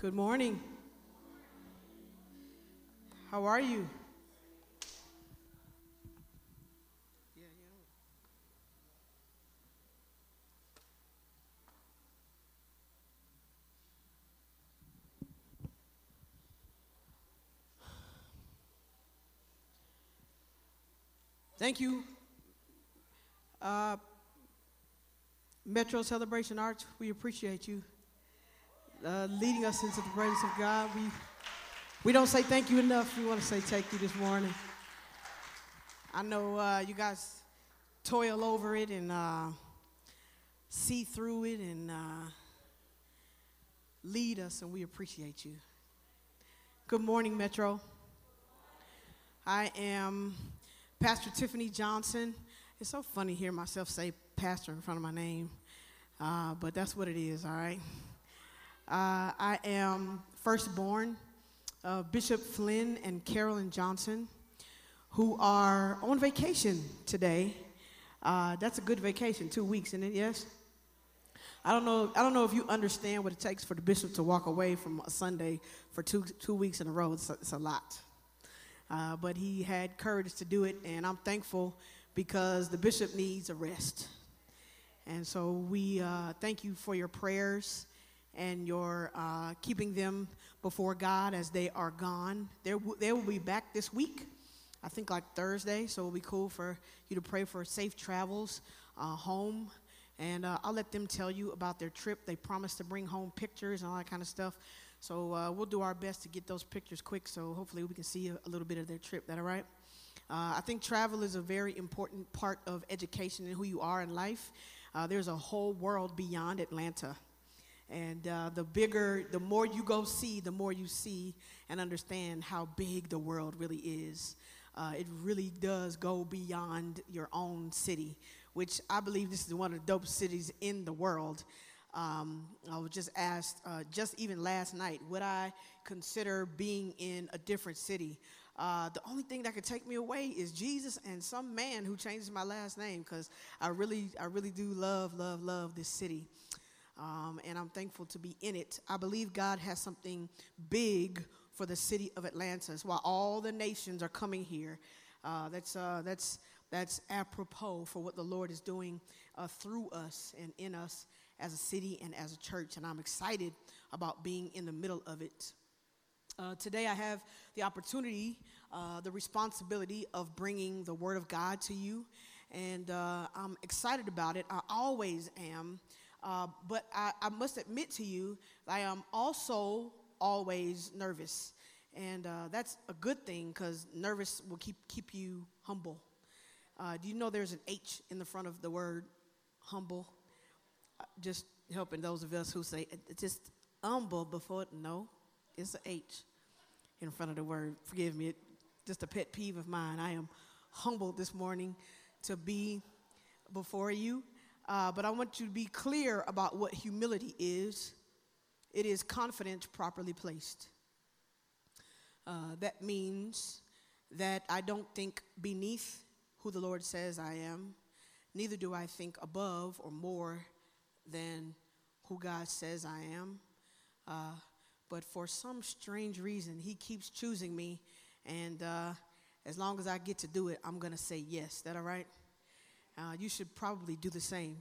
Good morning. How are you? Thank you, uh, Metro Celebration Arts. We appreciate you uh, leading us into the presence of God. We, we don't say thank you enough. We want to say thank you this morning. I know uh, you guys toil over it and uh, see through it and uh, lead us, and we appreciate you. Good morning, Metro. I am Pastor Tifiny Johnson. It's so funny hearing myself say pastor in front of my name, uh, but that's what it is, all right? Uh, I am firstborn of Bishop Flynn and Carolyn Johnson, who are on vacation today. Uh, that's a good vacation, two weeks, isn't it? Yes? I don't know. I don't know if you understand what it takes for the bishop to walk away from a Sunday for two two weeks in a row. It's a, it's a lot. Uh, but he had courage to do it, and I'm thankful because the bishop needs a rest. And so we uh, thank you for your prayers and your uh, keeping them before God as they are gone. They're, they will be back this week, I think like Thursday, so it'll be cool for you to pray for safe travels uh, home. And uh, I'll let them tell you about their trip. They promised to bring home pictures and all that kind of stuff. So uh, we'll do our best to get those pictures quick so hopefully we can see a, a little bit of their trip. That all right? Uh, I think travel is a very important part of education and who you are in life. Uh, there's a whole world beyond Atlanta. And uh, the bigger, the more you go see, the more you see and understand how big the world really is. Uh, it really does go beyond your own city, which I believe this is one of the dope cities in the world. Um, I was just asked, uh, just even last night, would I consider being in a different city? Uh, the only thing that could take me away is Jesus and some man who changes my last name, because I really, I really do love, love, love this city, um, and I'm thankful to be in it. I believe God has something big for the city of Atlanta. It's why all the nations are coming here. Uh, that's uh, that's that's apropos for what the Lord is doing uh, through us and in us as a city and as a church, and I'm excited about being in the middle of it. Uh, today, I have the opportunity, uh, the responsibility of bringing the Word of God to you, and uh, I'm excited about it. I always am, uh, but I, I, must admit to you, I am also always nervous, and uh, that's a good thing because nervous will keep keep you humble. Uh, do you know there's an H in the front of the word humble? just helping those of us who say just humble before no, it's a H in front of the word. Forgive me, just a pet peeve of mine. I am humbled this morning to be before you, uh, but I want you to be clear about what humility is. It is confidence properly placed. Uh, that means that I don't think beneath who the Lord says I am, neither do I think above or more than who God says I am. Uh, but for some strange reason, He keeps choosing me. And uh, as long as I get to do it, I'm going to say yes. That all right? Uh, you should probably do the same.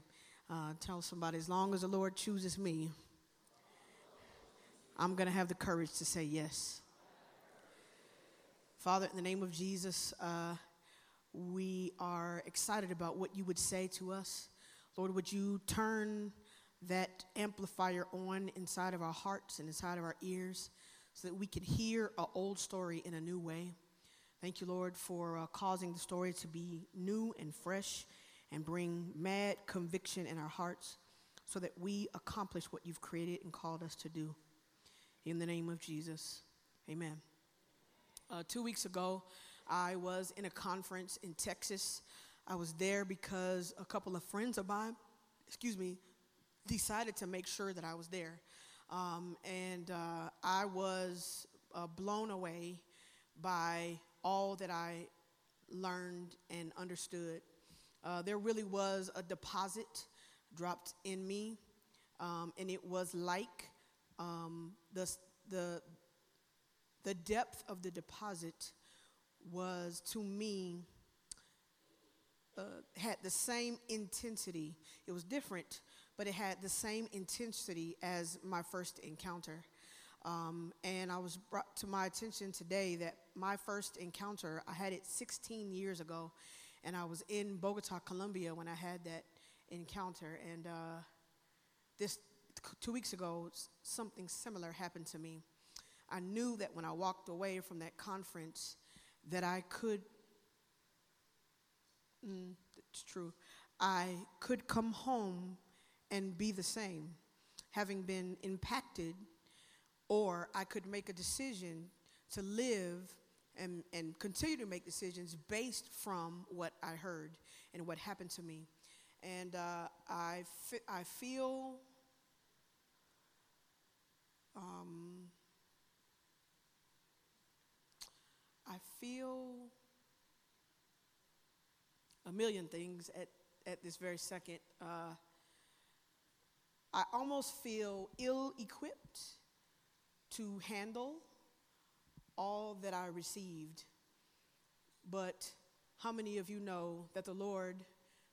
Uh, tell somebody, as long as the Lord chooses me, I'm going to have the courage to say yes. Father, in the name of Jesus, uh, we are excited about what you would say to us. Lord, would you turn that amplifier on inside of our hearts and inside of our ears so that we can hear an old story in a new way? Thank you, Lord, for uh, causing the story to be new and fresh and bring mad conviction in our hearts so that we accomplish what you've created and called us to do. In the name of Jesus, amen. Uh, two weeks ago, I was in a conference in Texas I was there because a couple of friends of mine, excuse me, decided to make sure that I was there. Um, and uh, I was uh, blown away by all that I learned and understood. Uh, there really was a deposit dropped in me, um, and it was like um, the, the, the depth of the deposit was to me uh, had the same intensity. It was different, but it had the same intensity as my first encounter. Um, and I was brought to my attention today that my first encounter, I had it 16 years ago, and I was in Bogota, Colombia when I had that encounter. And uh, this two weeks ago, something similar happened to me. I knew that when I walked away from that conference, that I could mm, it's true, I could come home and be the same, having been impacted, or I could make a decision to live and, and continue to make decisions based from what I heard and what happened to me. And uh, I, I feel um, I feel a million things at, at this very second. Uh, I almost feel ill equipped to handle all that I received. But how many of you know that the Lord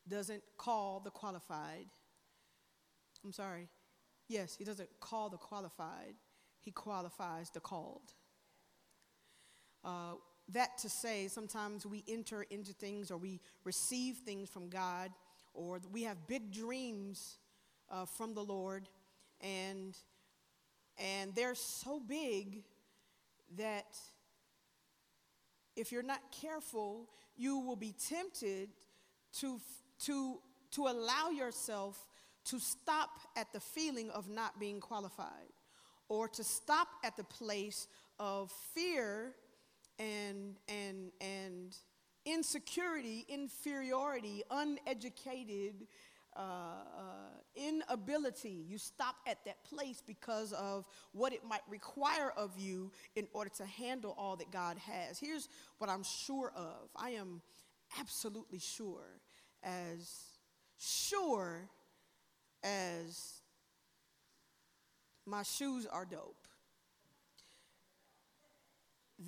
doesn't call the qualified? I'm sorry. Yes, He doesn't call the qualified, He qualifies the called. Uh, that to say, sometimes we enter into things or we receive things from God, or we have big dreams uh, from the Lord, and and they're so big that if you're not careful, you will be tempted to to to allow yourself to stop at the feeling of not being qualified, or to stop at the place of fear and, and, and insecurity, inferiority, uneducated, uh, uh, inability. You stop at that place because of what it might require of you in order to handle all that God has. Here's what I'm sure of I am absolutely sure, as sure as my shoes are dope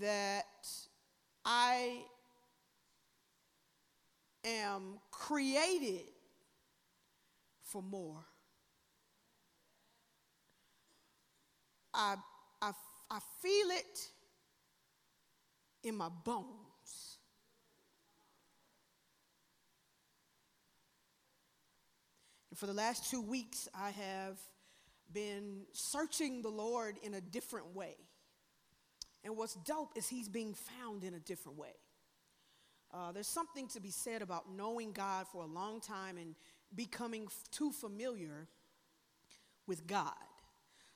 that I am created for more. I, I, I feel it in my bones. And for the last two weeks, I have been searching the Lord in a different way. And what's dope is he's being found in a different way. Uh, there's something to be said about knowing God for a long time and becoming too familiar with God.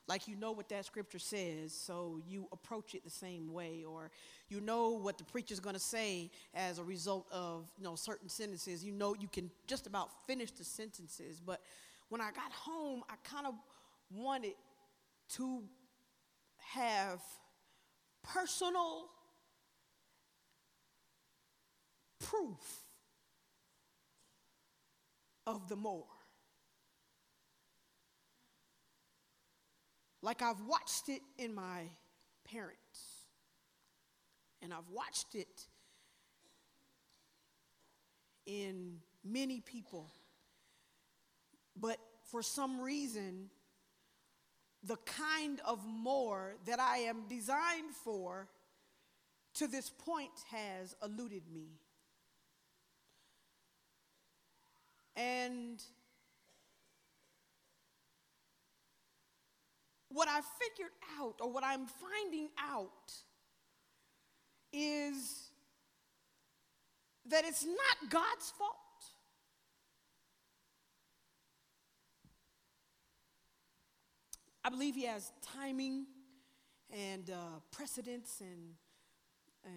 Like you know what that scripture says, so you approach it the same way, or you know what the preacher's going to say as a result of you know certain sentences. You know you can just about finish the sentences. But when I got home, I kind of wanted to have personal proof of the more. Like I've watched it in my parents, and I've watched it in many people. But for some reason, the kind of more that I am designed for to this point has eluded me. And what I figured out, or what I'm finding out, is that it's not God's fault. I believe he has timing and uh, precedence and,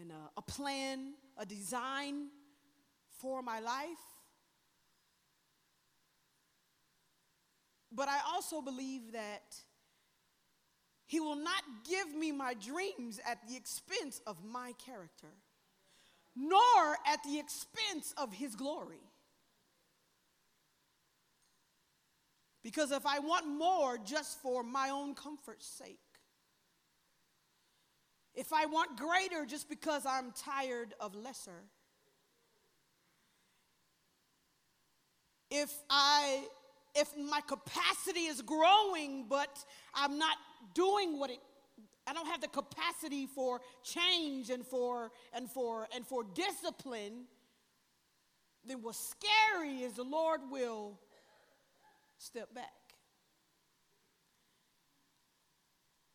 and uh, a plan, a design for my life. But I also believe that he will not give me my dreams at the expense of my character, nor at the expense of his glory. Because if I want more just for my own comfort's sake, if I want greater just because I'm tired of lesser, if I if my capacity is growing but I'm not doing what it I don't have the capacity for change and for and for and for discipline, then what's scary is the Lord will step back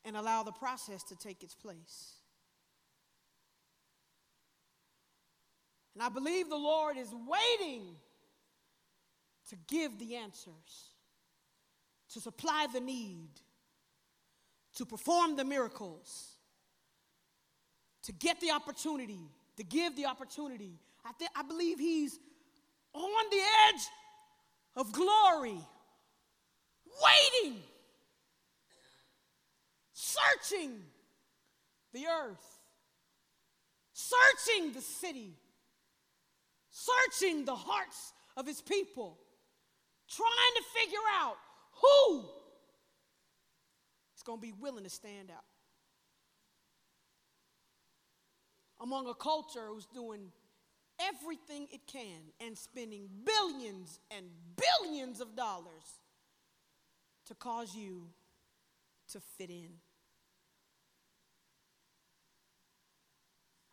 and allow the process to take its place. And I believe the Lord is waiting to give the answers, to supply the need, to perform the miracles, to get the opportunity, to give the opportunity. I, th- I believe He's on the edge of glory, waiting, searching the earth, searching the city, searching the hearts of his people, trying to figure out who is going to be willing to stand out. Among a culture who's doing everything it can and spending billions and billions of dollars to cause you to fit in.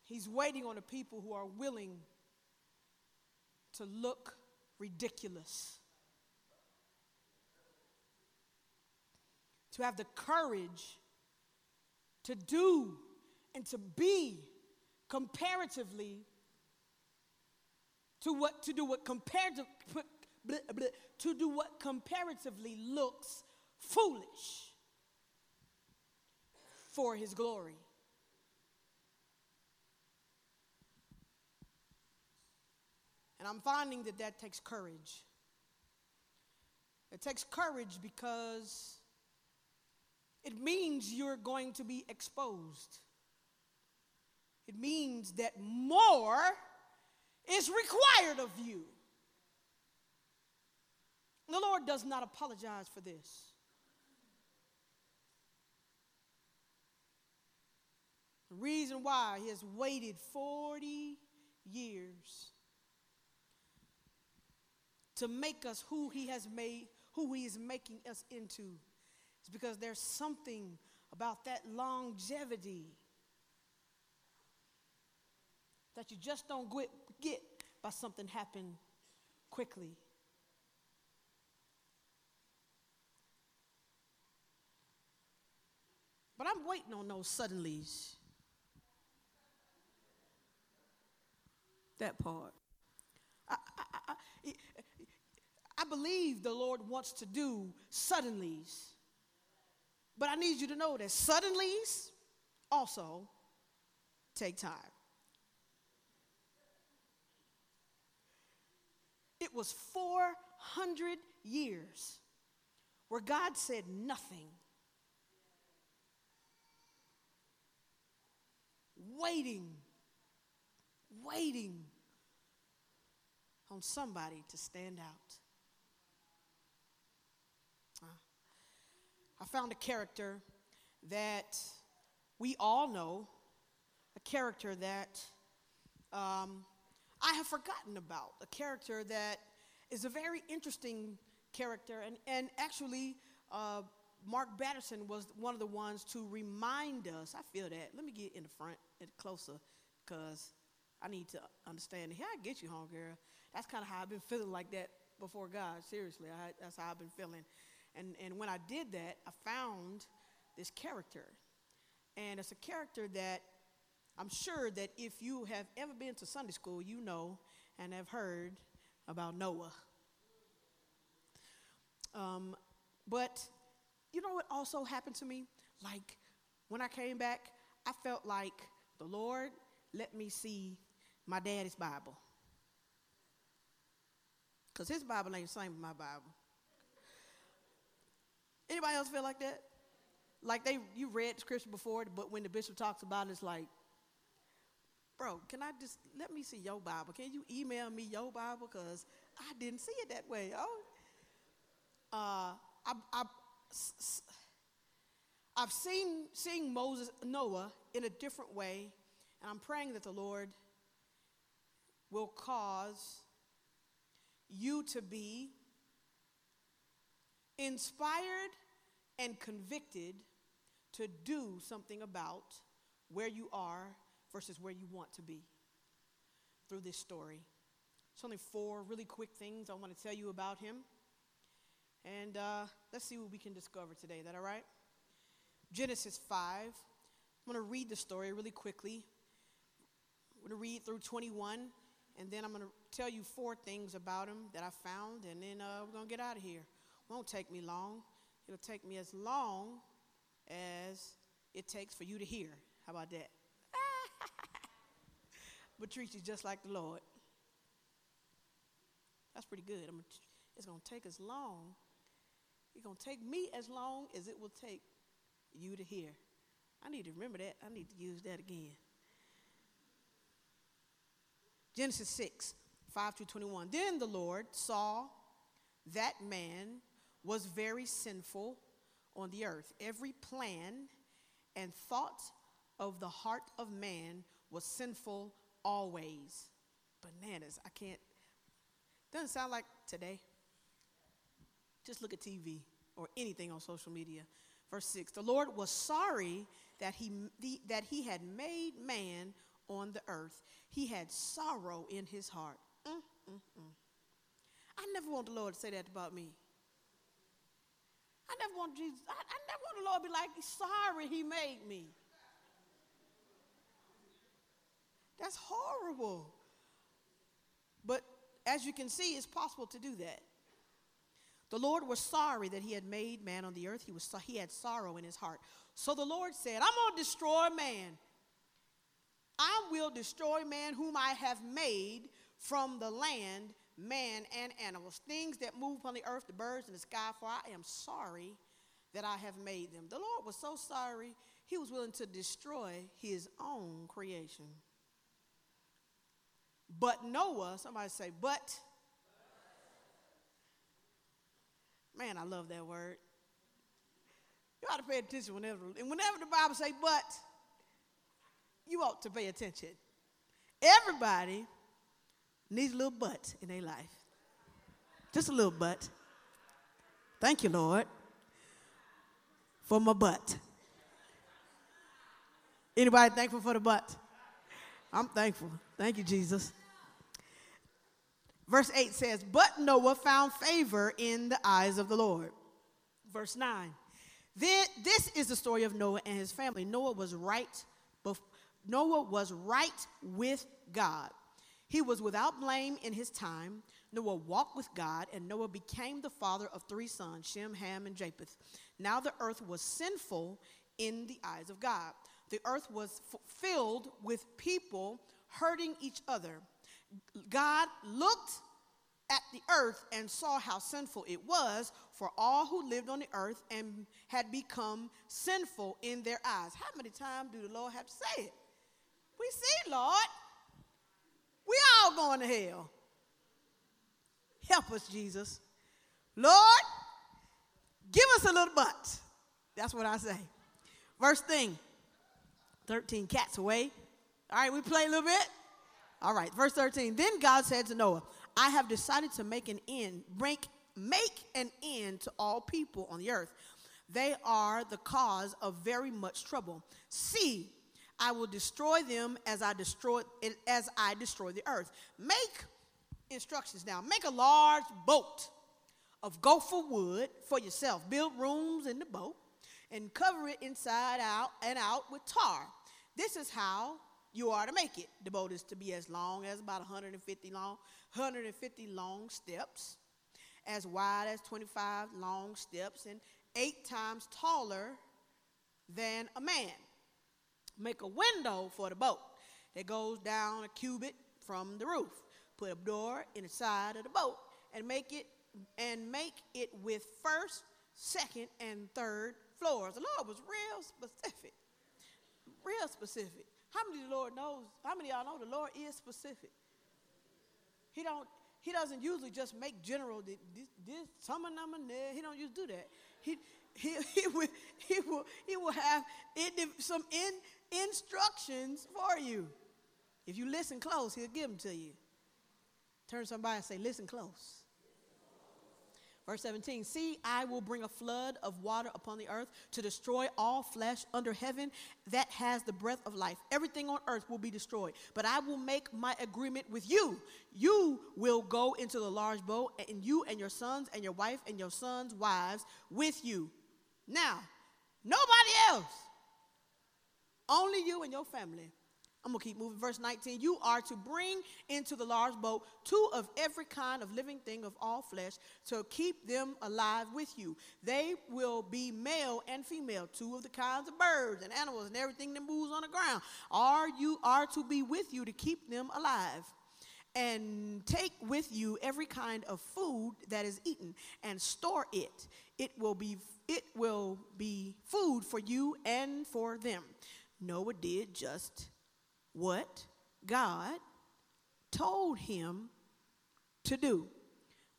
He's waiting on the people who are willing to look ridiculous, to have the courage to do and to be comparatively to what to do what comparative to do what comparatively looks foolish for his glory. And I'm finding that that takes courage. It takes courage because it means you're going to be exposed. It means that more is required of you. The Lord does not apologize for this. The reason why He has waited 40 years to make us who He has made, who He is making us into, is because there's something about that longevity that you just don't get by something happening quickly. But I'm waiting on those suddenlies. That part. I, I, I, I believe the Lord wants to do suddenlies. But I need you to know that suddenlies also take time. It was 400 years where God said nothing, waiting, waiting on somebody to stand out. I found a character that we all know, a character that um, I have forgotten about, a character that is a very interesting character. And, and actually, uh, Mark Batterson was one of the ones to remind us. I feel that. Let me get in the front and closer because I need to understand. Here I get you, home girl. That's kind of how I've been feeling like that before God. Seriously, I, that's how I've been feeling. And, and when I did that, I found this character. And it's a character that I'm sure that if you have ever been to Sunday school, you know and have heard about Noah. Um, but you know what also happened to me? Like when I came back, I felt like the Lord let me see my daddy's Bible. Because his Bible ain't the same as my Bible. Anybody else feel like that? Like they you read scripture before, but when the bishop talks about it, it's like, bro, can I just let me see your Bible? Can you email me your Bible? Because I didn't see it that way. Oh. Uh, I, I, I've seen seeing Moses, Noah in a different way, and I'm praying that the Lord will cause you to be inspired and convicted to do something about where you are versus where you want to be through this story. It's only four really quick things I want to tell you about him. And uh, let's see what we can discover today. Is that all right? Genesis 5. I'm going to read the story really quickly. I'm going to read through 21, and then I'm going to tell you four things about him that I found, and then uh, we're going to get out of here. Won't take me long. It'll take me as long as it takes for you to hear. How about that? but treat you just like the Lord. That's pretty good. I'm, it's going to take as long. It's going to take me as long as it will take you to hear. I need to remember that. I need to use that again. Genesis 6, 5 through 21. Then the Lord saw that man was very sinful on the earth. Every plan and thought of the heart of man was sinful always. Bananas. I can't. Doesn't sound like today. Just look at TV or anything on social media. Verse 6 The Lord was sorry that he, the, that he had made man on the earth. He had sorrow in his heart. Mm, mm, mm. I never want the Lord to say that about me. I never want Jesus, I, I never want the Lord to be like, sorry he made me. That's horrible. But as you can see, it's possible to do that. The Lord was sorry that he had made man on the earth. He, was, he had sorrow in his heart. So the Lord said, I'm going to destroy man. I will destroy man whom I have made from the land man and animals, things that move upon the earth, the birds in the sky, for I am sorry that I have made them. The Lord was so sorry, he was willing to destroy his own creation. But Noah, somebody say, but. Man, I love that word. You ought to pay attention whenever, and whenever the Bible say but, you ought to pay attention. Everybody needs a little butt in their life. Just a little butt. Thank you, Lord, for my butt. Anybody thankful for the butt? I'm thankful. Thank you, Jesus. Verse 8 says, But Noah found favor in the eyes of the Lord. Verse 9. Then, this is the story of Noah and his family. Noah was right, Noah was right with God. He was without blame in his time. Noah walked with God, and Noah became the father of three sons Shem, Ham, and Japheth. Now the earth was sinful in the eyes of God. The earth was f- filled with people hurting each other. God looked at the earth and saw how sinful it was for all who lived on the earth and had become sinful in their eyes. How many times do the Lord have to say it? We see, Lord. We all going to hell. Help us, Jesus. Lord, give us a little butt. That's what I say. First thing 13, cats away. All right, we play a little bit. All right, verse 13. Then God said to Noah, I have decided to make an end, make, make an end to all people on the earth. They are the cause of very much trouble. See, I will destroy them as I destroy as I destroy the earth. Make instructions now. Make a large boat of gopher wood for yourself. Build rooms in the boat and cover it inside out and out with tar. This is how you are to make it. The boat is to be as long as about 150 long, 150 long steps, as wide as 25 long steps, and eight times taller than a man make a window for the boat that goes down a cubit from the roof. Put a door in the side of the boat and make it and make it with first, second, and third floors. The Lord was real specific. Real specific. How many of the Lord knows? How many y'all know the Lord is specific? He don't he doesn't usually just make general this, this some of them and there. He don't just do that. He, he, he, will, he, will, he will have some in, instructions for you. If you listen close, he'll give them to you. Turn to somebody and say, listen close. Verse 17, see, I will bring a flood of water upon the earth to destroy all flesh under heaven that has the breath of life. Everything on earth will be destroyed. But I will make my agreement with you. You will go into the large boat, and you and your sons and your wife and your sons' wives with you. Now, nobody else, only you and your family I'm going to keep moving. Verse 19 You are to bring into the large boat two of every kind of living thing of all flesh to keep them alive with you. They will be male and female, two of the kinds of birds and animals and everything that moves on the ground. Are you are to be with you to keep them alive and take with you every kind of food that is eaten and store it it will be it will be food for you and for them noah did just what God told him to do.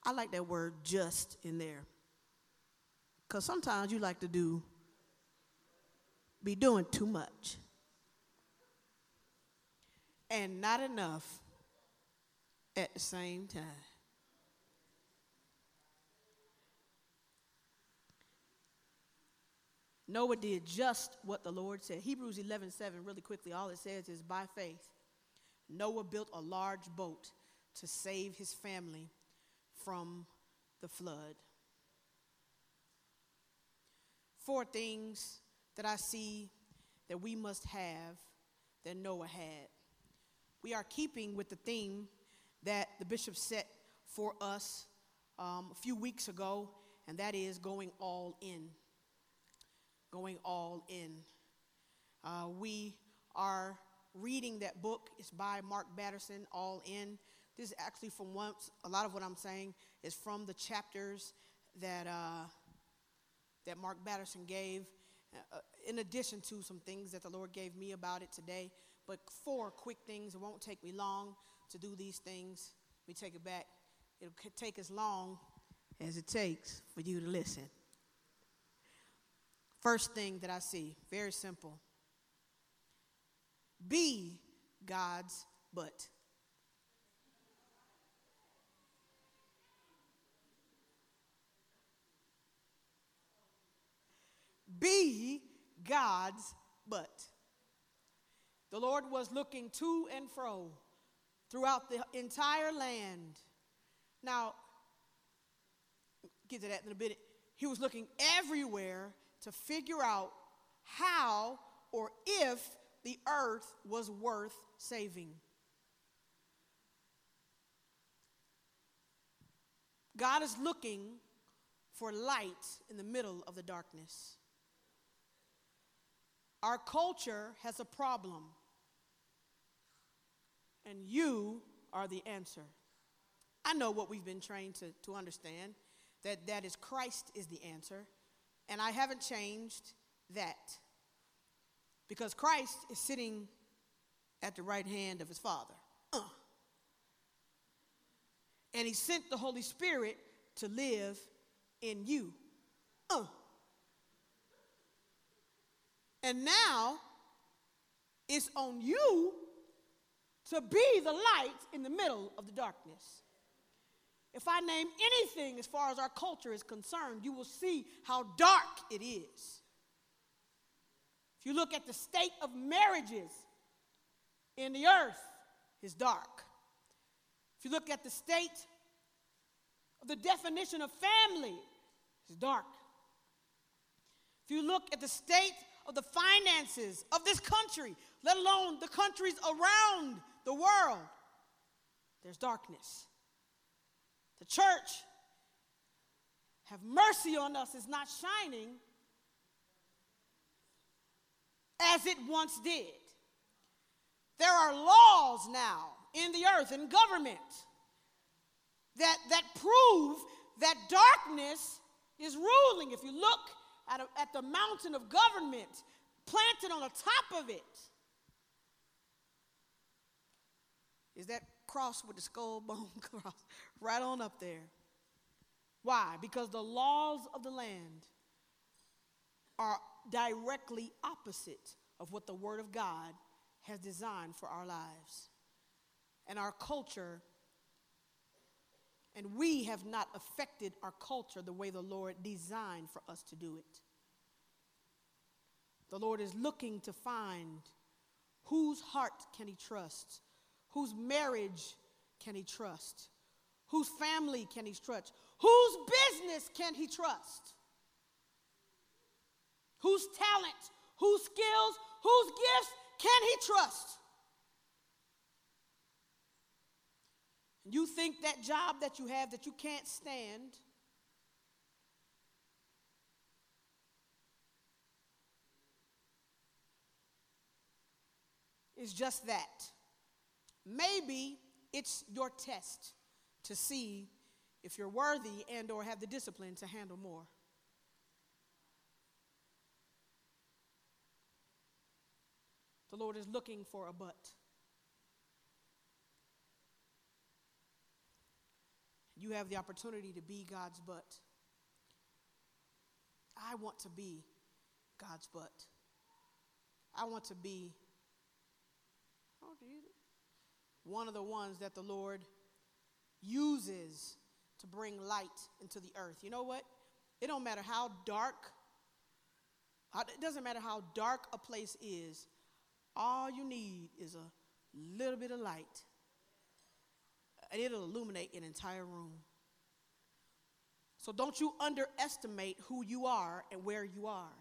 I like that word just in there. Because sometimes you like to do, be doing too much. And not enough at the same time. Noah did just what the Lord said. Hebrews 11 7, really quickly, all it says is by faith, Noah built a large boat to save his family from the flood. Four things that I see that we must have that Noah had. We are keeping with the theme that the bishop set for us um, a few weeks ago, and that is going all in going all in. Uh, we are reading that book. It's by Mark Batterson, All In. This is actually from once, a lot of what I'm saying is from the chapters that, uh, that Mark Batterson gave, uh, in addition to some things that the Lord gave me about it today. But four quick things. It won't take me long to do these things. We take it back. It'll take as long as it takes for you to listen. First thing that I see, very simple be God's but. Be God's but. The Lord was looking to and fro throughout the entire land. Now, get to that in a bit. He was looking everywhere to figure out how or if the earth was worth saving. God is looking for light in the middle of the darkness. Our culture has a problem, and you are the answer. I know what we've been trained to, to understand that that is Christ is the answer. And I haven't changed that because Christ is sitting at the right hand of his Father. Uh. And he sent the Holy Spirit to live in you. Uh. And now it's on you to be the light in the middle of the darkness. If I name anything as far as our culture is concerned, you will see how dark it is. If you look at the state of marriages in the earth, it's dark. If you look at the state of the definition of family, it's dark. If you look at the state of the finances of this country, let alone the countries around the world, there's darkness. The church, have mercy on us, is not shining as it once did. There are laws now in the earth and government that, that prove that darkness is ruling. If you look at, a, at the mountain of government planted on the top of it, is that cross with the skull bone cross right on up there. Why? Because the laws of the land are directly opposite of what the Word of God has designed for our lives. And our culture, and we have not affected our culture the way the Lord designed for us to do it. The Lord is looking to find whose heart can he trust, whose marriage can he trust, whose family can he trust, whose business can he trust, whose talent, whose skills, whose gifts can he trust? You think that job that you have that you can't stand is just that. Maybe it's your test to see if you're worthy and or have the discipline to handle more. The Lord is looking for a but. You have the opportunity to be God's but. I want to be God's but. I want to be oh, one of the ones that the Lord uses to bring light into the earth. You know what? It don't matter how dark, it doesn't matter how dark a place is. All you need is a little bit of light, and it'll illuminate an entire room. So don't you underestimate who you are and where you are.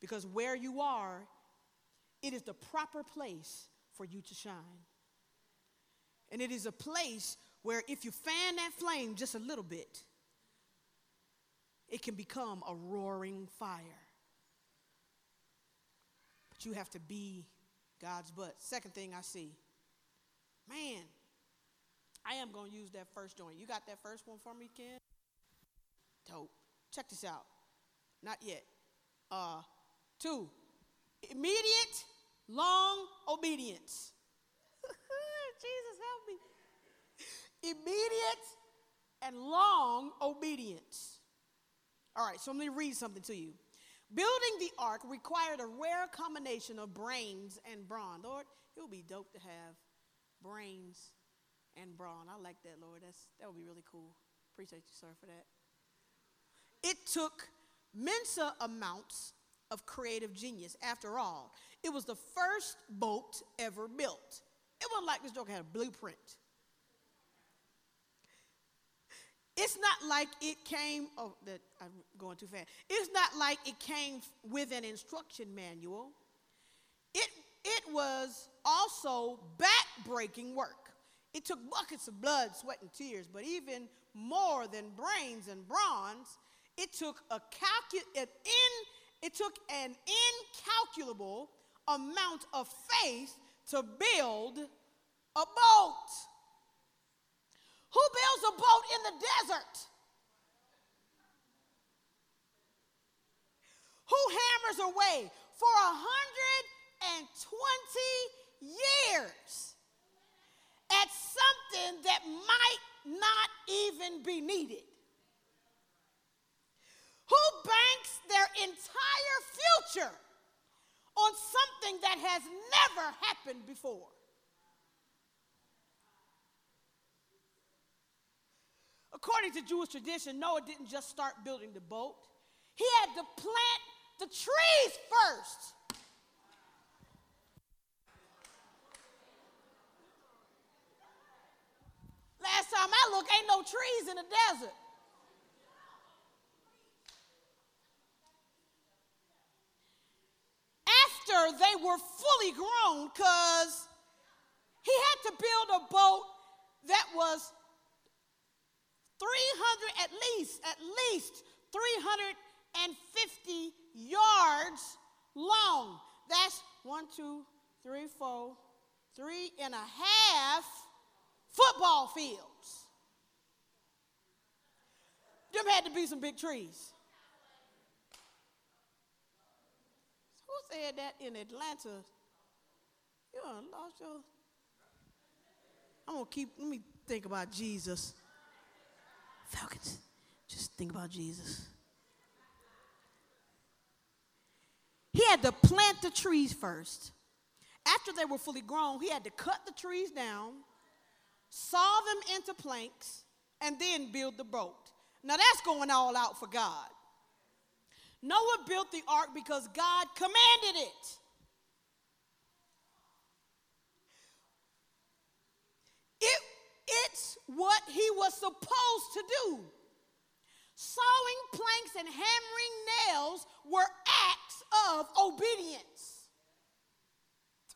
Because where you are, it is the proper place for you to shine. And it is a place where if you fan that flame just a little bit, it can become a roaring fire. But you have to be God's butt. Second thing I see, man, I am going to use that first joint. You got that first one for me, Ken? Dope. Check this out. Not yet. Uh, two, immediate, long obedience. Jesus, help me. Immediate and long obedience. All right, so let me read something to you. Building the ark required a rare combination of brains and brawn. Lord, it would be dope to have brains and brawn. I like that, Lord. That's, that would be really cool. Appreciate you, sir, for that. It took Mensa amounts of creative genius. After all, it was the first boat ever built. It wasn't like this joke had a blueprint. It's not like it came, oh, that I'm going too fast. It's not like it came with an instruction manual. It, it was also back-breaking work. It took buckets of blood, sweat, and tears, but even more than brains and bronze, it took a calcu- an in, it took an incalculable amount of faith to build a boat. Who builds a boat in the desert? Who hammers away for 120 years at something that might not even be needed? Who banks their entire future on something that has never happened before? According to Jewish tradition, Noah didn't just start building the boat, he had to plant the trees first. Last time I looked, ain't no trees in the desert. After they were fully grown, because he had to build a boat that was 300 at least, at least 350 yards long. That's one, two, three, four, three and a half football fields. Them had to be some big trees. Who said that in Atlanta? You lost your I'm gonna keep. Let me think about Jesus. Falcons, just think about Jesus. He had to plant the trees first. After they were fully grown, he had to cut the trees down, saw them into planks, and then build the boat. Now that's going all out for God. Noah built the ark because God commanded it. It, it's what he was supposed to do. Sawing planks and hammering nails were acts of obedience.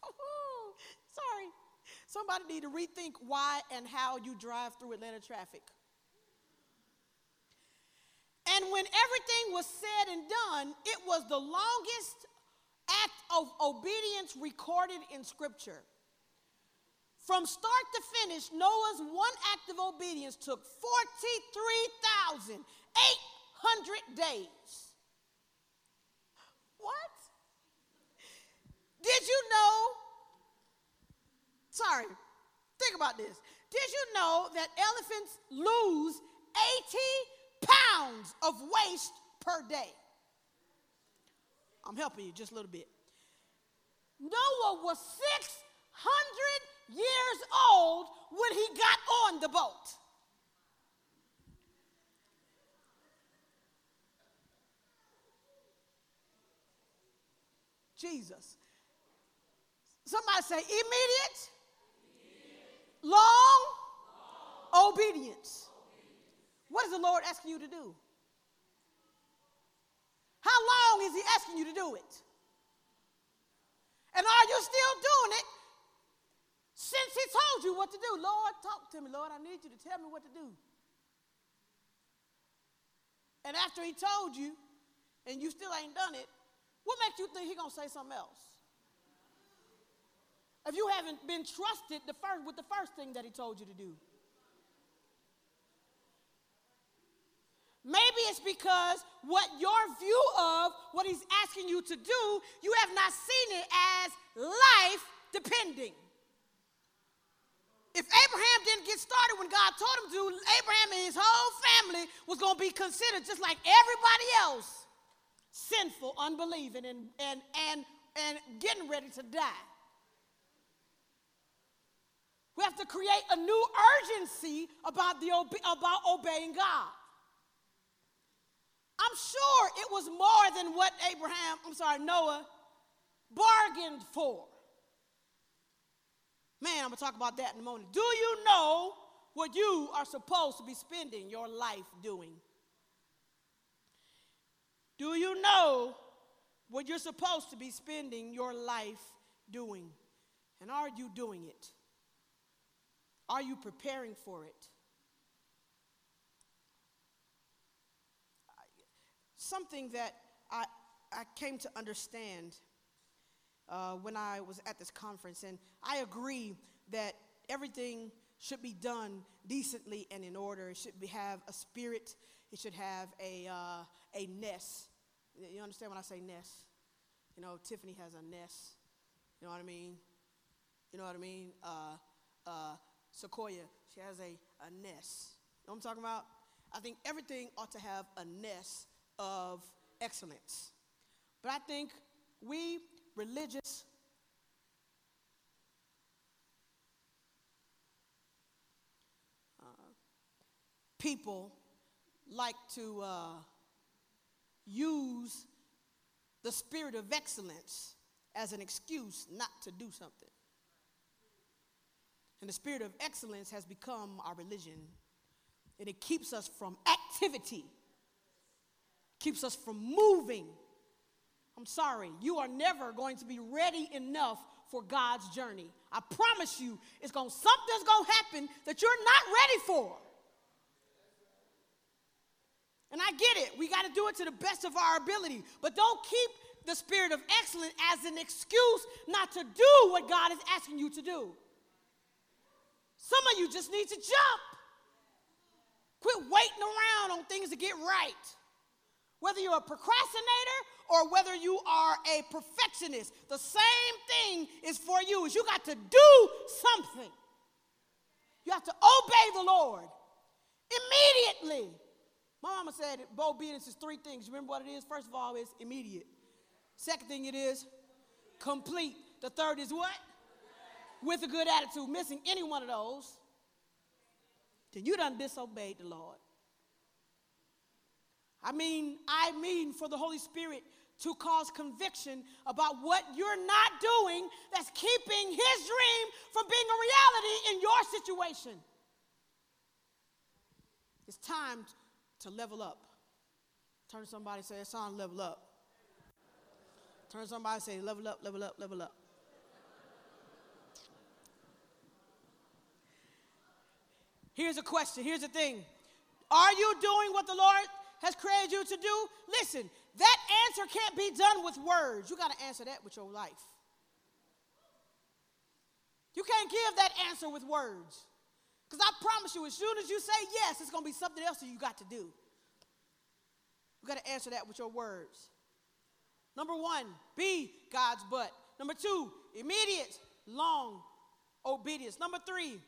Sorry. Somebody need to rethink why and how you drive through Atlanta traffic. And when everything was said and done, it was the longest act of obedience recorded in Scripture. From start to finish, Noah's one act of obedience took 43,800 days. What? Did you know? Sorry, think about this. Did you know that elephants lose 80 pounds of waste per day? I'm helping you just a little bit. Noah was 600 years old when he got on the boat. Jesus. Somebody say immediate, immediate. Long, long, obedience. What is the Lord asking you to do? How long is He asking you to do it? And are you still doing it since he told you what to do. Lord, talk to me, Lord. I need you to tell me what to do. And after he told you, and you still ain't done it, what makes you think he gonna say something else? If you haven't been trusted the first, with the first thing that he told you to do. Maybe it's because what your view of what he's asking you to do, you have not seen it as life depending. If Abraham didn't get started when God told him to, Abraham and his whole family was going to be considered just like everybody else, sinful, unbelieving, and, and, and, and getting ready to die. We have to create a new urgency about, the, about obeying God. I'm sure it was more than what Abraham, I'm sorry, Noah bargained for. Man, I'm going to talk about that in a moment. Do you know what you are supposed to be spending your life doing? Do you know what you're supposed to be spending your life doing? And are you doing it? Are you preparing for it? Something that I, I came to understand uh, when I was at this conference, and I agree that everything should be done decently and in order. It should be, have a spirit. It should have a uh, a nest. You understand when I say nest? You know, Tifiny has a nest. You know what I mean? You know what I mean? Uh, uh, Sequoia, she has a, a nest. You know what I'm talking about? I think everything ought to have a nest of excellence. But I think we religious uh, people like to uh, use the spirit of excellence as an excuse not to do something. And the spirit of excellence has become our religion. And it keeps us from activity, keeps us from moving, I'm sorry, you are never going to be ready enough for God's journey. I promise you, it's going something's going to happen that you're not ready for. And I get it. We got to do it to the best of our ability. But don't keep the spirit of excellence as an excuse not to do what God is asking you to do. Some of you just need to jump. Quit waiting around on things to get right. Whether you're a procrastinator or whether you are a perfectionist, the same thing is for you. Is you got to do something. You have to obey the Lord immediately. My mama said obedience is three things. You remember what it is? First of all, it's immediate. Second thing it is complete. The third is what? With a good attitude. Missing any one of those, then you done disobeyed the Lord. I mean, I mean for the Holy Spirit to cause conviction about what you're not doing that's keeping his dream from being a reality in your situation. It's time to level up. Turn to somebody and say, it's time to level up. Turn to somebody and say, level up, level up, level up. Here's a question. Here's the thing. Are you doing what the Lord has created you to do? Listen, that answer can't be done with words. You got to answer that with your life. You can't give that answer with words. Because I promise you, as soon as you say yes, it's going to be something else that you got to do. You got to answer that with your words. Number one, be God's butt. Number two, immediate, long obedience. Number three,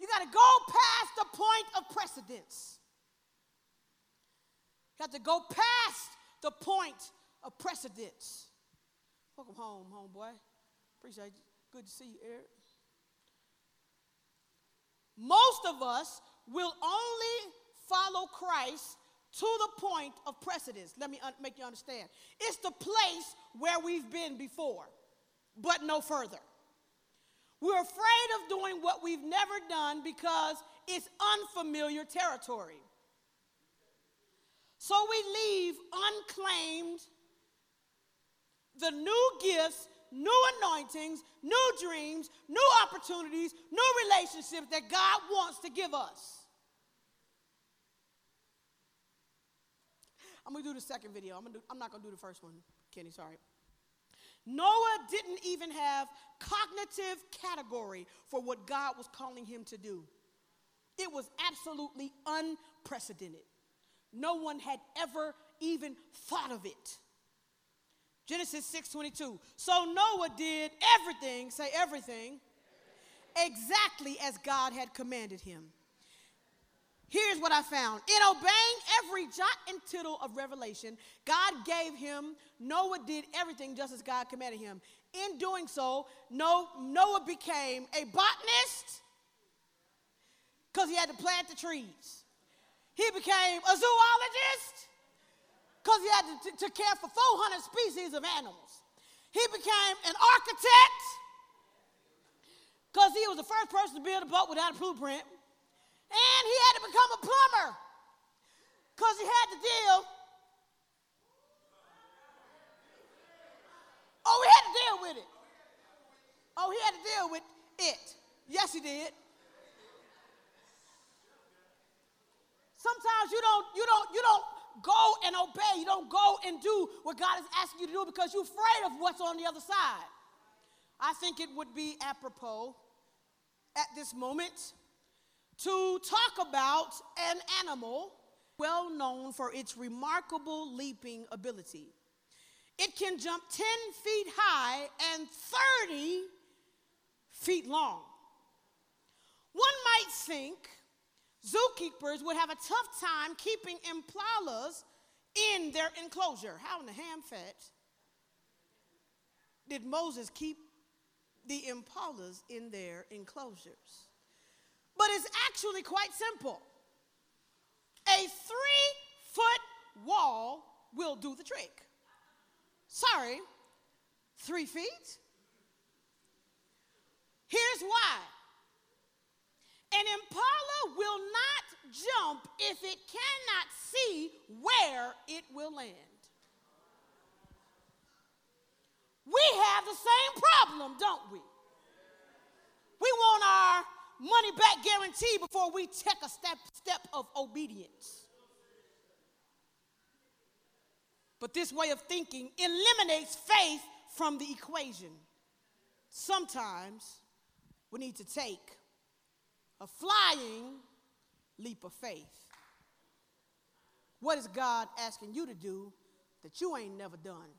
you got to go past the point of precedence. Have to go past the point of precedence. Welcome home, homeboy. Appreciate you. Good to see you, Eric. Most of us will only follow Christ to the point of precedence. Let me un- make you understand. It's the place where we've been before, but no further. We're afraid of doing what we've never done because it's unfamiliar territory. So we leave unclaimed the new gifts, new anointings, new dreams, new opportunities, new relationships that God wants to give us. I'm gonna do the second video. I'm, gonna do, I'm not gonna do the first one, Kenny, sorry. Noah didn't even have cognitive category for what God was calling him to do. It was absolutely unprecedented. No one had ever even thought of it. Genesis 6:22. So Noah did everything, say everything, exactly as God had commanded him. Here's what I found. In obeying every jot and tittle of revelation, God gave him, Noah did everything just as God commanded him. In doing so, Noah became a botanist because he had to plant the trees. He became a zoologist because he had to, to care for 400 species of animals. He became an architect because he was the first person to build a boat without a blueprint. And he had to become a plumber because he had to deal. Oh, he had to deal with it. Oh, he had to deal with it. Yes, he did. Sometimes you don't, you don't, you don't go and obey. You don't go and do what God is asking you to do because you're afraid of what's on the other side. I think it would be apropos at this moment to talk about an animal well known for its remarkable leaping ability. It can jump 10 feet high and 30 feet long. One might think zookeepers would have a tough time keeping impalas in their enclosure. How in the ham fat did Moses keep the impalas in their enclosures? But it's actually quite simple. A three foot wall will do the trick. Sorry, three feet? Here's why an impala will not jump if it cannot see where it will land. We have the same problem, don't we? We want our money back guarantee before we take a step, step of obedience. But this way of thinking eliminates faith from the equation. Sometimes we need to take a flying leap of faith. What is God asking you to do that you ain't never done?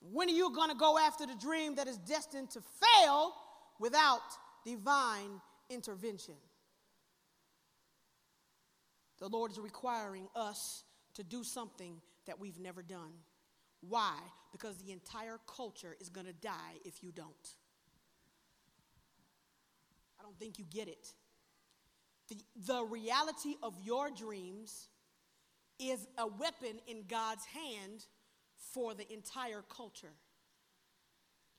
When are you going to go after the dream that is destined to fail without divine intervention? The Lord is requiring us to do something that we've never done. Why? Because the entire culture is going to die if you don't. I don't think you get it. The, the reality of your dreams is a weapon in God's hand for the entire culture.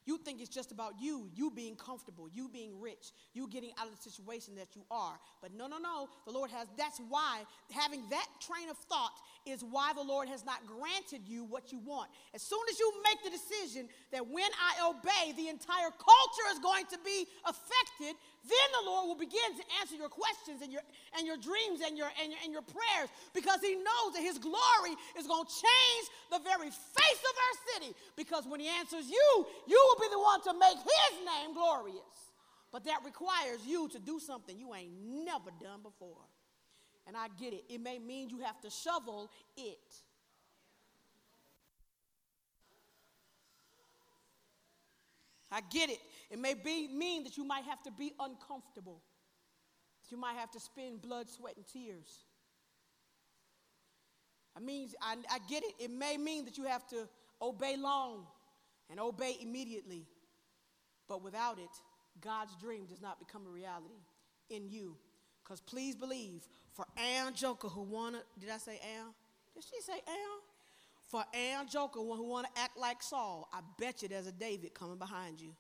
You think it's just about you, you being comfortable, you being rich, you getting out of the situation that you are. But no, no, no. The Lord has, that's why having that train of thought is why the Lord has not granted you what you want. As soon as you make the decision that when I obey, the entire culture is going to be affected, then the Lord will begin to answer your questions and your, and your dreams and your, and, your, and your prayers because He knows that His glory is going to change the very face of our city. Because when He answers you, you will be the one to make His name glorious. But that requires you to do something you ain't never done before. And I get it. It may mean you have to shovel it. I get it. It may be, mean that you might have to be uncomfortable. You might have to spend blood, sweat, and tears. I mean, I, I get it. It may mean that you have to obey long and obey immediately. But without it, God's dream does not become a reality in you. Because please believe, for Ann Joker who wanna, did I say Ann? Did she say Ann? For Ann Joker who wanna act like Saul, I bet you there's a David coming behind you.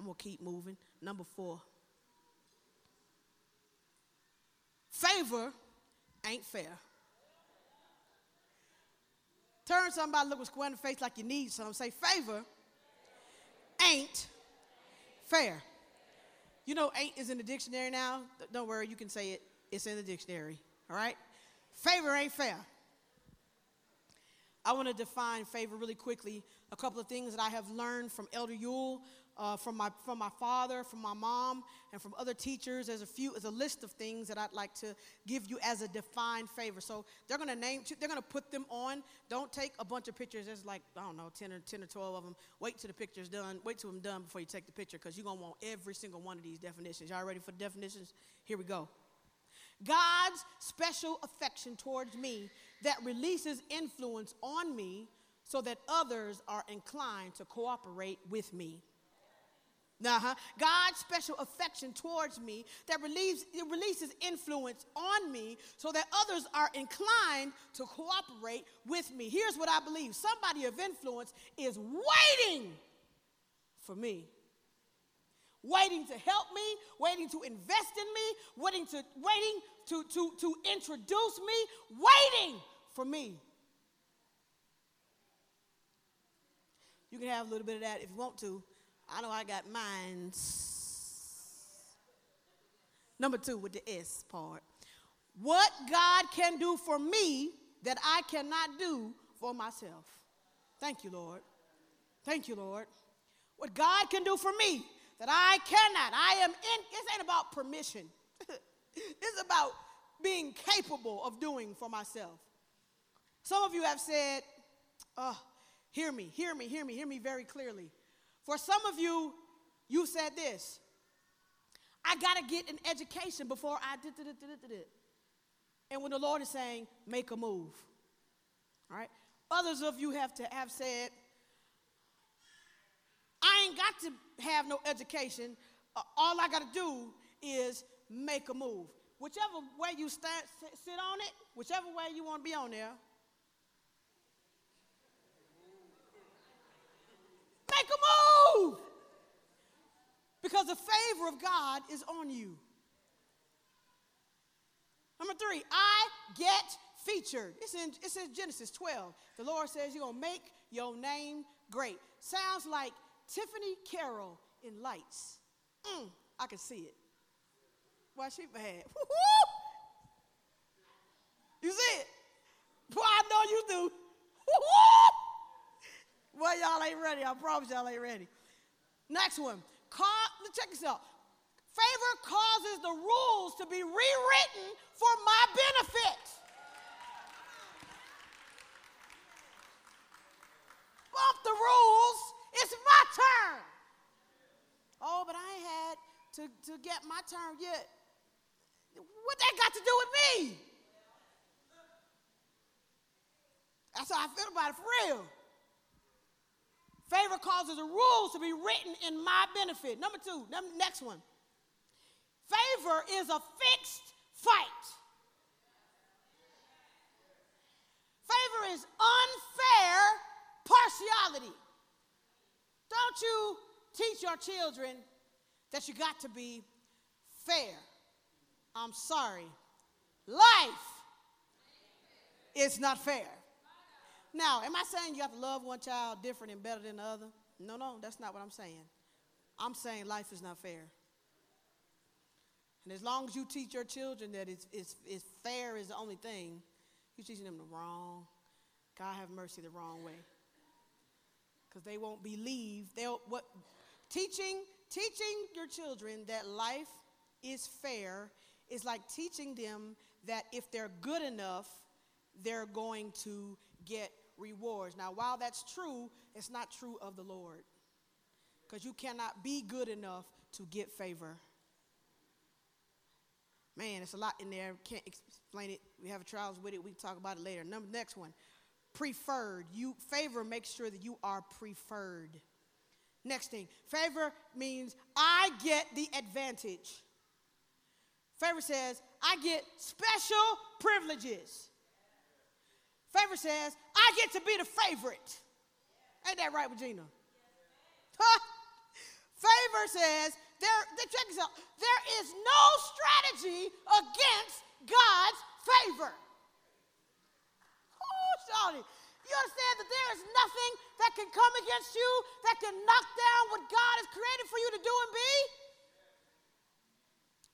I'm going to keep moving. Number four. Favor ain't fair. Turn somebody, look square in the face like you need something. Say, favor ain't fair. You know, ain't is in the dictionary now. Don't worry, you can say it. It's in the dictionary. All right? Favor ain't fair. I want to define favor really quickly. A couple of things that I have learned from Elder Yule uh, from, my, from my father, from my mom, and from other teachers. There's a few, there's a list of things that I'd like to give you as a defined favor. So they're to name, they're to put them on. Don't take a bunch of pictures. There's like, I don't know, 10 or, 10 or 12 of them. Wait till the picture's done. Wait till I'm done before you take the picture because you're to want every single one of these definitions. Y'all ready for the definitions? Here we go. God's special affection towards me that releases influence on me so that others are inclined to cooperate with me. Uh-huh. God's special affection towards me that relieves, it releases influence on me so that others are inclined to cooperate with me. Here's what I believe somebody of influence is waiting for me. Waiting to help me, waiting to invest in me, waiting to waiting to, to, to introduce me, waiting for me. You can have a little bit of that if you want to. I know I got mines. Number two with the S part. What God can do for me that I cannot do for myself. Thank you, Lord. Thank you, Lord. What God can do for me that I cannot. I am in, this ain't about permission. this is about being capable of doing for myself. Some of you have said, oh, hear me, hear me, hear me, hear me very clearly. For some of you, you said this I got to get an education before I did, did, And when the Lord is saying, make a move. All right? Others of you have to have said, I ain't got to have no education. All I got to do is make a move. Whichever way you stand, sit on it, whichever way you want to be on there, make a move. Because the favor of God is on you. Number three, I get featured. It's in, it's in Genesis 12. The Lord says you're going to make your name great. Sounds like Tifiny Carroll in lights. Mm, I can see it. Why she bad? You see it? Well, I know you do. Well, y'all ain't ready. I promise y'all ain't ready. Next one. Call, check this out. Favor causes the rules to be rewritten for my benefit. Bump the rules. It's my turn. Oh, but I had to, to get my turn yet. What that got to do with me? That's how I feel about it for real. Favor causes the rules to be written in my benefit. Number two, next one. Favor is a fixed fight. Favor is unfair partiality. Don't you teach your children that you got to be fair. I'm sorry. Life is not fair. Now, am I saying you have to love one child different and better than the other? No, no, that's not what I'm saying. I'm saying life is not fair. And as long as you teach your children that it's, it's, it's fair is the only thing, you're teaching them the wrong, God have mercy, the wrong way. Because they won't believe. They'll, what, teaching, teaching your children that life is fair is like teaching them that if they're good enough, they're going to get rewards. Now, while that's true, it's not true of the Lord. Because you cannot be good enough to get favor. Man, it's a lot in there. Can't explain it. We have trials with it. We can talk about it later. Number next one. Preferred. You favor makes sure that you are preferred. Next thing. Favor means I get the advantage. Favor says, I get special privileges. Favor says, I get to be the favorite. Ain't that right, Regina? Favor says, there, check this out, there is no strategy against God's favor. Oh, Shawty. You understand that there is nothing that can come against you that can knock down what God has created for you to do and be?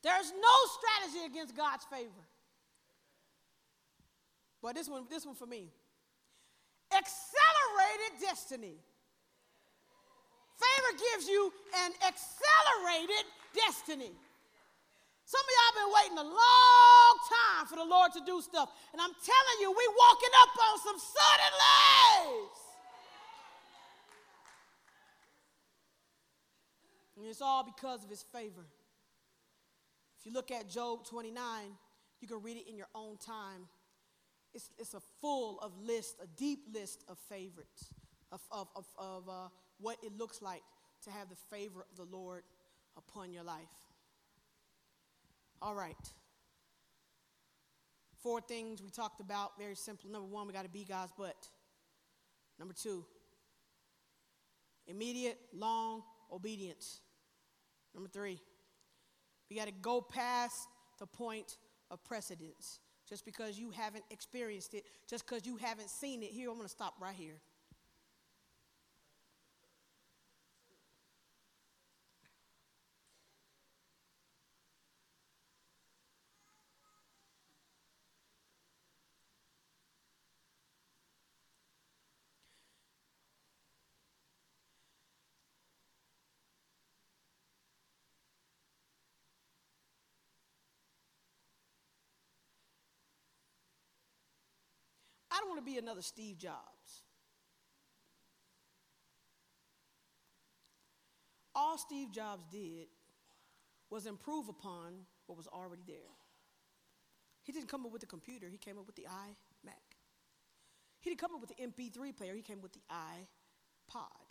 There's no strategy against God's favor. But this one, this one for me. Accelerated destiny. Favor gives you an accelerated destiny. Some of y'all been waiting a long time for the Lord to do stuff. And I'm telling you, we walking up on some suddenlies. And it's all because of his favor. If you look at Job 29, you can read it in your own time it's, it's a full of list, a deep list of favorites, of, of, of, of uh, what it looks like to have the favor of the Lord upon your life. All right. Four things we talked about, very simple. Number one, we got to be God's butt. Number two, immediate, long obedience. Number three, we got to go past the point of precedence just because you haven't experienced it, just because you haven't seen it. Here, I'm going to stop right here. I don't want to be another Steve Jobs. All Steve Jobs did was improve upon what was already there. He didn't come up with the computer, he came up with the iMac. He didn't come up with the MP3 player, he came with the iPod.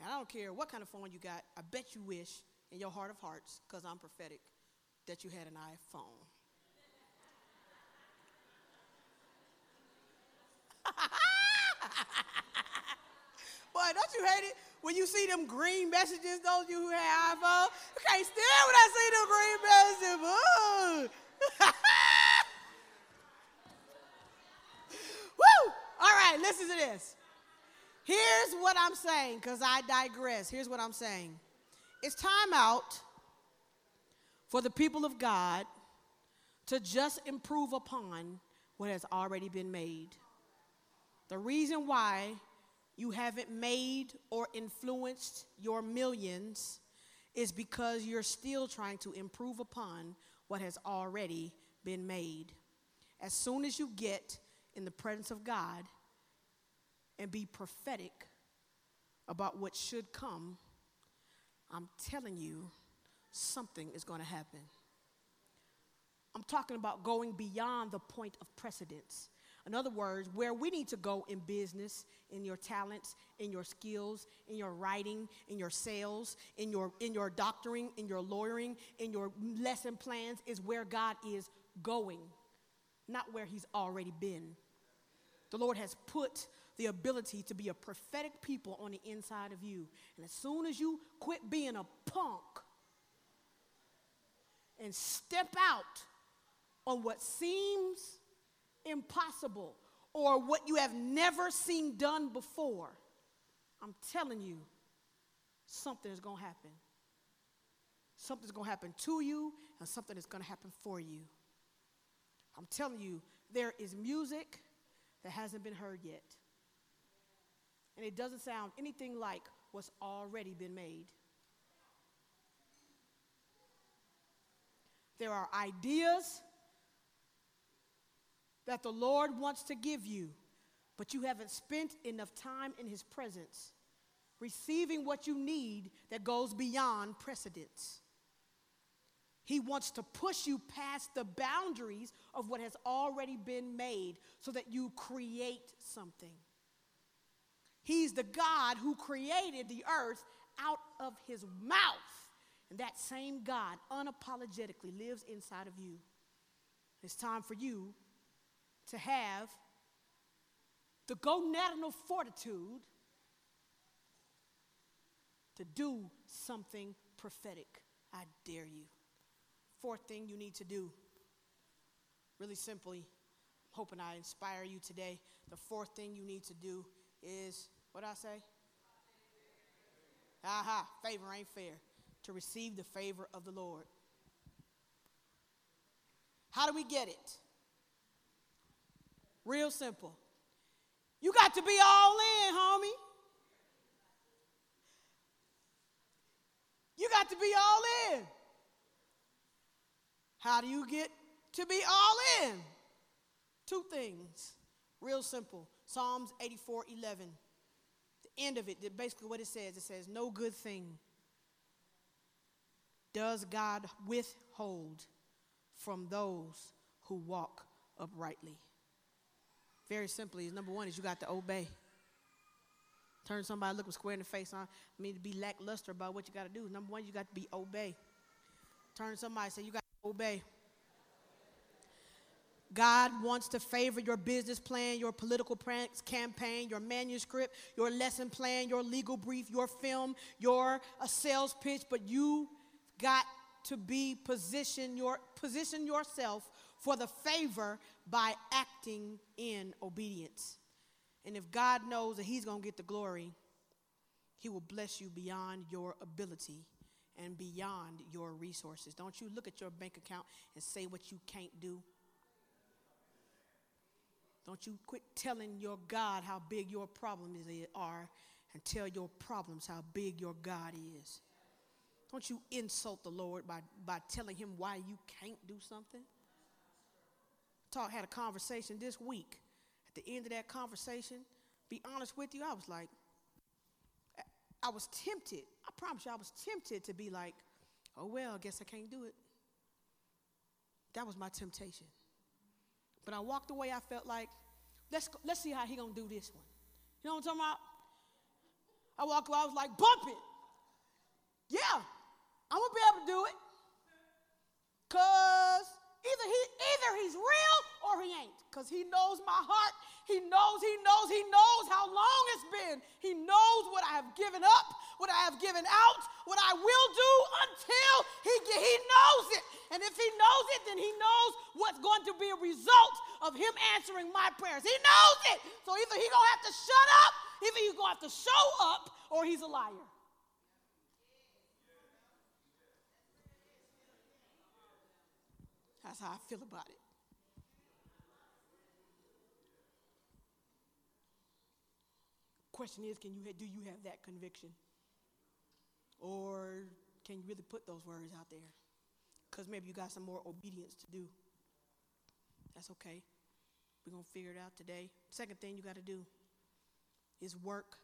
And I don't care what kind of phone you got, I bet you wish in your heart of hearts, because I'm prophetic, that you had an iPhone. Boy, don't you hate it when you see them green messages, those you who have iPhone? You can't stand when I see them green messages. Woo! All right, listen to this. Here's what I'm saying, because I digress. Here's what I'm saying. It's time out for the people of God to just improve upon what has already been made. The reason why you haven't made or influenced your millions is because you're still trying to improve upon what has already been made. As soon as you get in the presence of God and be prophetic about what should come, I'm telling you, something is going to happen. I'm talking about going beyond the point of precedence. In other words, where we need to go in business, in your talents, in your skills, in your writing, in your sales, in your, in your doctoring, in your lawyering, in your lesson plans, is where God is going, not where He's already been. The Lord has put the ability to be a prophetic people on the inside of you. And as soon as you quit being a punk and step out on what seems impossible or what you have never seen done before, I'm telling you, something is going to happen. Something's going to happen to you, and something is going to happen for you. I'm telling you, there is music that hasn't been heard yet. And it doesn't sound anything like what's already been made. There are ideas that the Lord wants to give you, but you haven't spent enough time in His presence receiving what you need that goes beyond precedence. He wants to push you past the boundaries of what has already been made so that you create something. He's the God who created the earth out of his mouth. And that same God unapologetically lives inside of you. It's time for you to have the gonadal fortitude to do something prophetic. I dare you. Fourth thing you need to do, really simply, hoping I inspire you today. The fourth thing you need to do is what I say? Aha, favor ain't fair. To receive the favor of the Lord. How do we get it? Real simple. You got to be all in, homie. You got to be all in. How do you get to be all in? Two things. Real simple. Psalms 84 11. The end of it, basically what it says it says, No good thing does God withhold from those who walk uprightly. Very simply, number one is you got to obey. Turn somebody look them square in the face. I mean to be lackluster about what you got to do. Number one, you got to be obey. Turn somebody say you got to obey. God wants to favor your business plan, your political campaign, your manuscript, your lesson plan, your legal brief, your film, your a sales pitch, but you got to be position your position yourself for the favor by acting in obedience. And if God knows that he's going to get the glory, he will bless you beyond your ability and beyond your resources. Don't you look at your bank account and say what you can't do. Don't you quit telling your God how big your problems are and tell your problems how big your God is. Don't you insult the Lord by, by telling him why you can't do something. Talk, had a conversation this week. At the end of that conversation, be honest with you, I was like, I was tempted. I promise you, I was tempted to be like, oh, well, I guess I can't do it. That was my temptation. But I walked away, I felt like, let's, let's see how he gonna do this one. You know what I'm talking about? I walked away, I was like, bump it. Yeah, I'm gonna be able to do it. Cause either he either he's real or he ain't. Cause he knows my heart. He knows, he knows, he knows how long it's been. He knows what I have given up, what I have given out, what I will do until he, he knows it. And if he knows it, then he knows what's going to be a result of him answering my prayers. He knows it. So either he's going to have to shut up, either he's to have to show up, or he's a liar. That's how I feel about it. Question is, can you do you have that conviction? Or can you really put those words out there? Because maybe you got some more obedience to do. That's okay. We're going to figure it out today. Second thing you got to do is work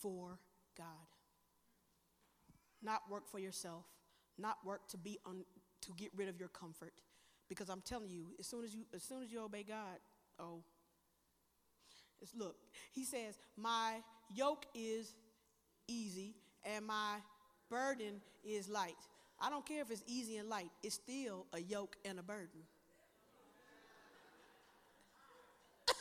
for God. Not work for yourself, not work to be on to get rid of your comfort. Because I'm telling you, as soon as you as soon as you obey God, oh. It's, look, he says, My yoke is easy and my burden is light. I don't care if it's easy and light, it's still a yoke and a burden.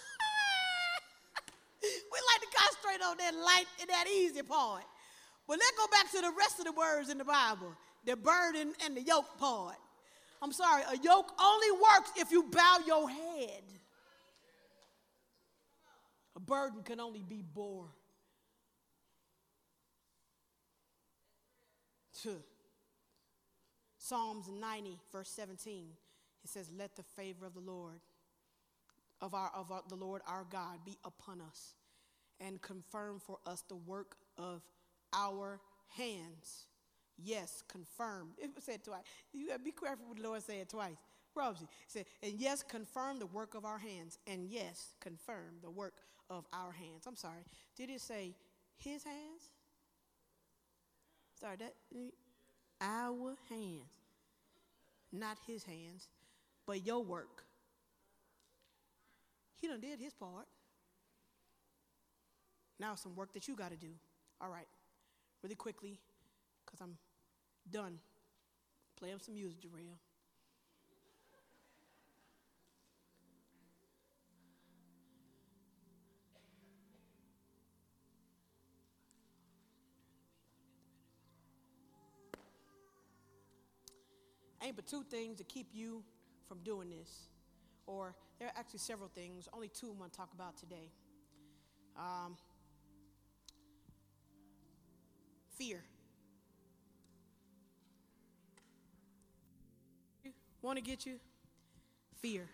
we like to concentrate on that light and that easy part. But let's go back to the rest of the words in the Bible the burden and the yoke part. I'm sorry, a yoke only works if you bow your head. A burden can only be bore. Psalms 90, verse 17, it says, Let the favor of the Lord, of, our, of our, the Lord our God, be upon us and confirm for us the work of our hands. Yes, confirm. It was said twice. You gotta be careful when the Lord say it twice. He said, and yes, confirm the work of our hands. And yes, confirm the work of our hands. I'm sorry. Did it say his hands? Sorry, that our hands. Not his hands, but your work. He done did his part. Now some work that you got to do. All right, really quickly, because I'm done. Play up some music, Jarrell. ain't but two things to keep you from doing this. Or there are actually several things, only two I'm going to talk about today. Um, fear. Want to get you? Fear.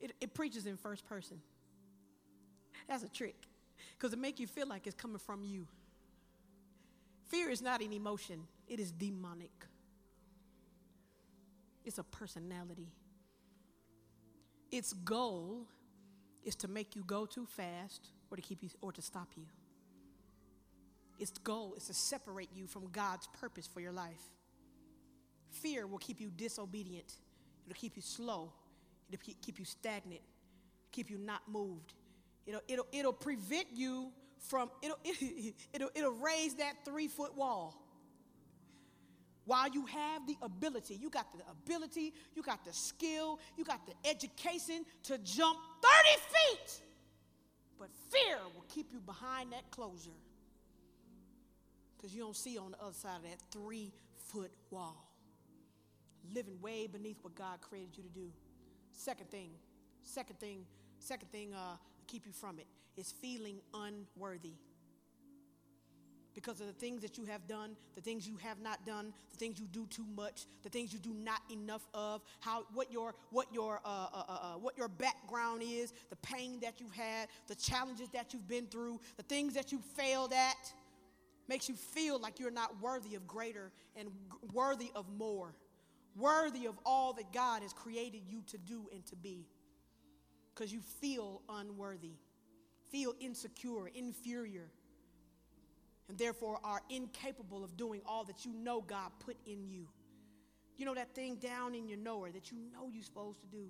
It, it preaches in first person. That's a trick because it make you feel like it's coming from you. Fear is not an emotion, it is demonic. It's a personality. Its goal is to make you go too fast or to keep you or to stop you. Its goal is to separate you from God's purpose for your life. Fear will keep you disobedient. It'll keep you slow. It'll keep you stagnant. Keep you not moved. It'll, it'll, it'll prevent you from, it'll, it'll, it'll raise that three foot wall while you have the ability, you got the ability, you got the skill, you got the education to jump 30 feet. But fear will keep you behind that closure because you don't see on the other side of that three foot wall. Living way beneath what God created you to do. Second thing, second thing, second thing uh, keep you from it is feeling unworthy because of the things that you have done, the things you have not done, the things you do too much, the things you do not enough of, how what your what your uh, uh, uh, uh, what your background is, the pain that you've had, the challenges that you've been through, the things that you failed at, makes you feel like you're not worthy of greater and worthy of more, worthy of all that God has created you to do and to be, because you feel unworthy, feel insecure, inferior and therefore are incapable of doing all that you know God put in you. You know that thing down in your knower that you know you're supposed to do.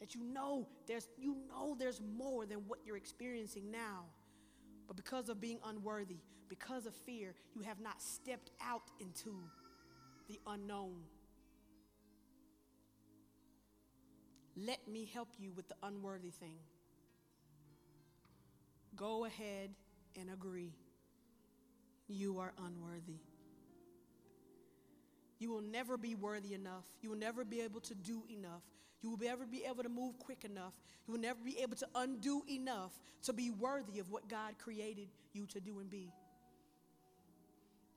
That you know there's you know there's more than what you're experiencing now. But because of being unworthy, because of fear, you have not stepped out into the unknown. Let me help you with the unworthy thing. Go ahead and agree you are unworthy. You will never be worthy enough. You will never be able to do enough. You will never be able to move quick enough. You will never be able to undo enough to be worthy of what God created you to do and be.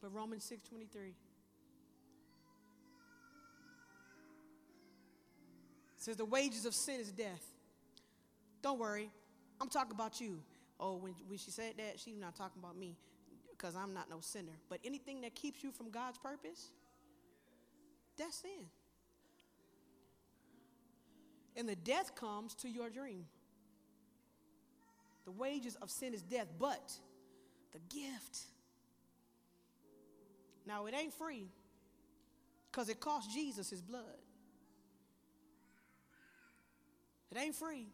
But Romans 6:23 says the wages of sin is death. Don't worry. I'm talking about you. Oh, when, when she said that, she's not talking about me because I'm not no sinner. But anything that keeps you from God's purpose, that's sin. And the death comes to your dream. The wages of sin is death, but the gift. Now, it ain't free, Because it cost Jesus his blood. It ain't free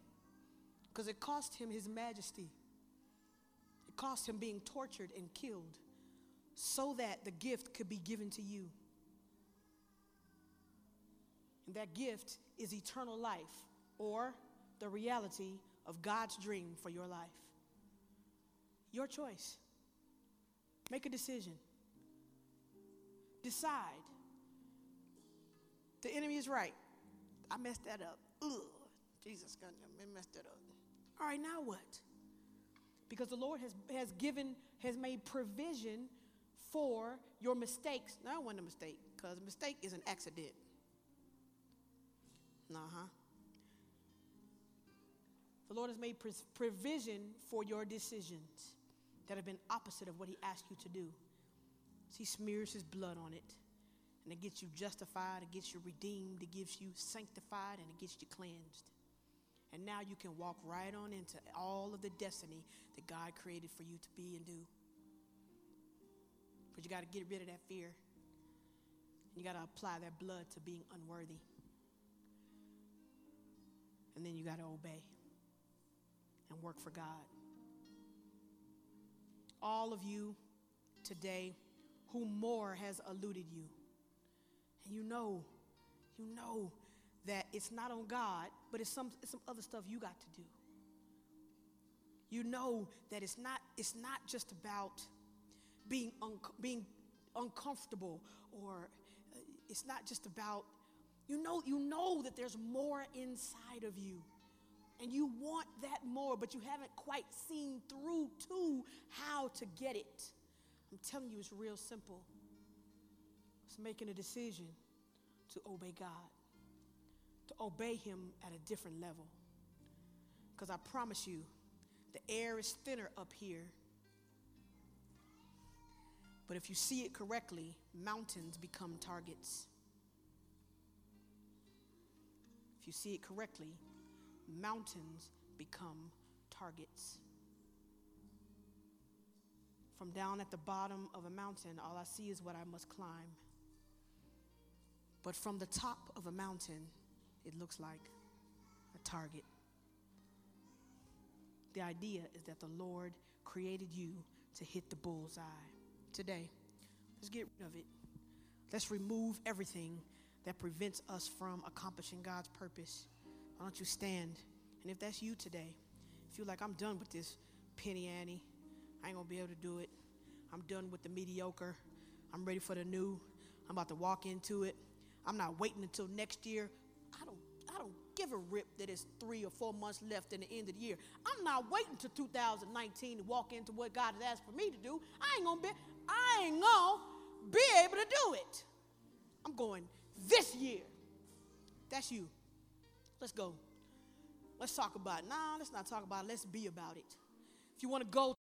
because it cost him his majesty. It cost him being tortured and killed so that the gift could be given to you. And that gift is eternal life or the reality of God's dream for your life. Your choice. Make a decision. Decide. The enemy is right. I messed that up. Ugh. Jesus, God, I messed that up. All right, now what? Because the Lord has, has given, has made provision for your mistakes. No, it wasn't a mistake, because a mistake is an accident. Uh huh. The Lord has made provision for your decisions that have been opposite of what He asked you to do. So he smears His blood on it, and it gets you justified, it gets you redeemed, it gives you sanctified, and it gets you cleansed. And now you can walk right on into all of the destiny that God created for you to be and do. But you got to get rid of that fear. And you got to apply that blood to being unworthy. And then you got to obey and work for God. All of you today who more has eluded you. And you know, you know that it's not on God, but it's some, it's some other stuff you got to do. You know that it's not, it's not just about being, un- being uncomfortable or uh, it's not just about, you know, you know that there's more inside of you. And you want that more, but you haven't quite seen through to how to get it. I'm telling you, it's real simple. It's making a decision to obey God to obey him at a different level. Because I promise you, the air is thinner up here. But if you see it correctly, mountains become targets. If you see it correctly, mountains become targets. From down at the bottom of a mountain, all I see is what I must climb. But from the top of a mountain, it looks like a target. The idea is that the Lord created you to hit the bullseye. Today, let's get rid of it. Let's remove everything that prevents us from accomplishing God's purpose. Why don't you stand? And if that's you today, feel like I'm done with this penny Annie. I ain't gonna be able to do it. I'm done with the mediocre. I'm ready for the new. I'm about to walk into it. I'm not waiting until next year. I don't, give a rip that it's three or four months left in the end of the year. I'm not waiting till 2019 to walk into what God has asked for me to do. I ain't gonna be, I ain't gonna be able to do it. I'm going this year. That's you. Let's go. Let's talk about it. Nah, let's not talk about it. Let's be about it. If you want to go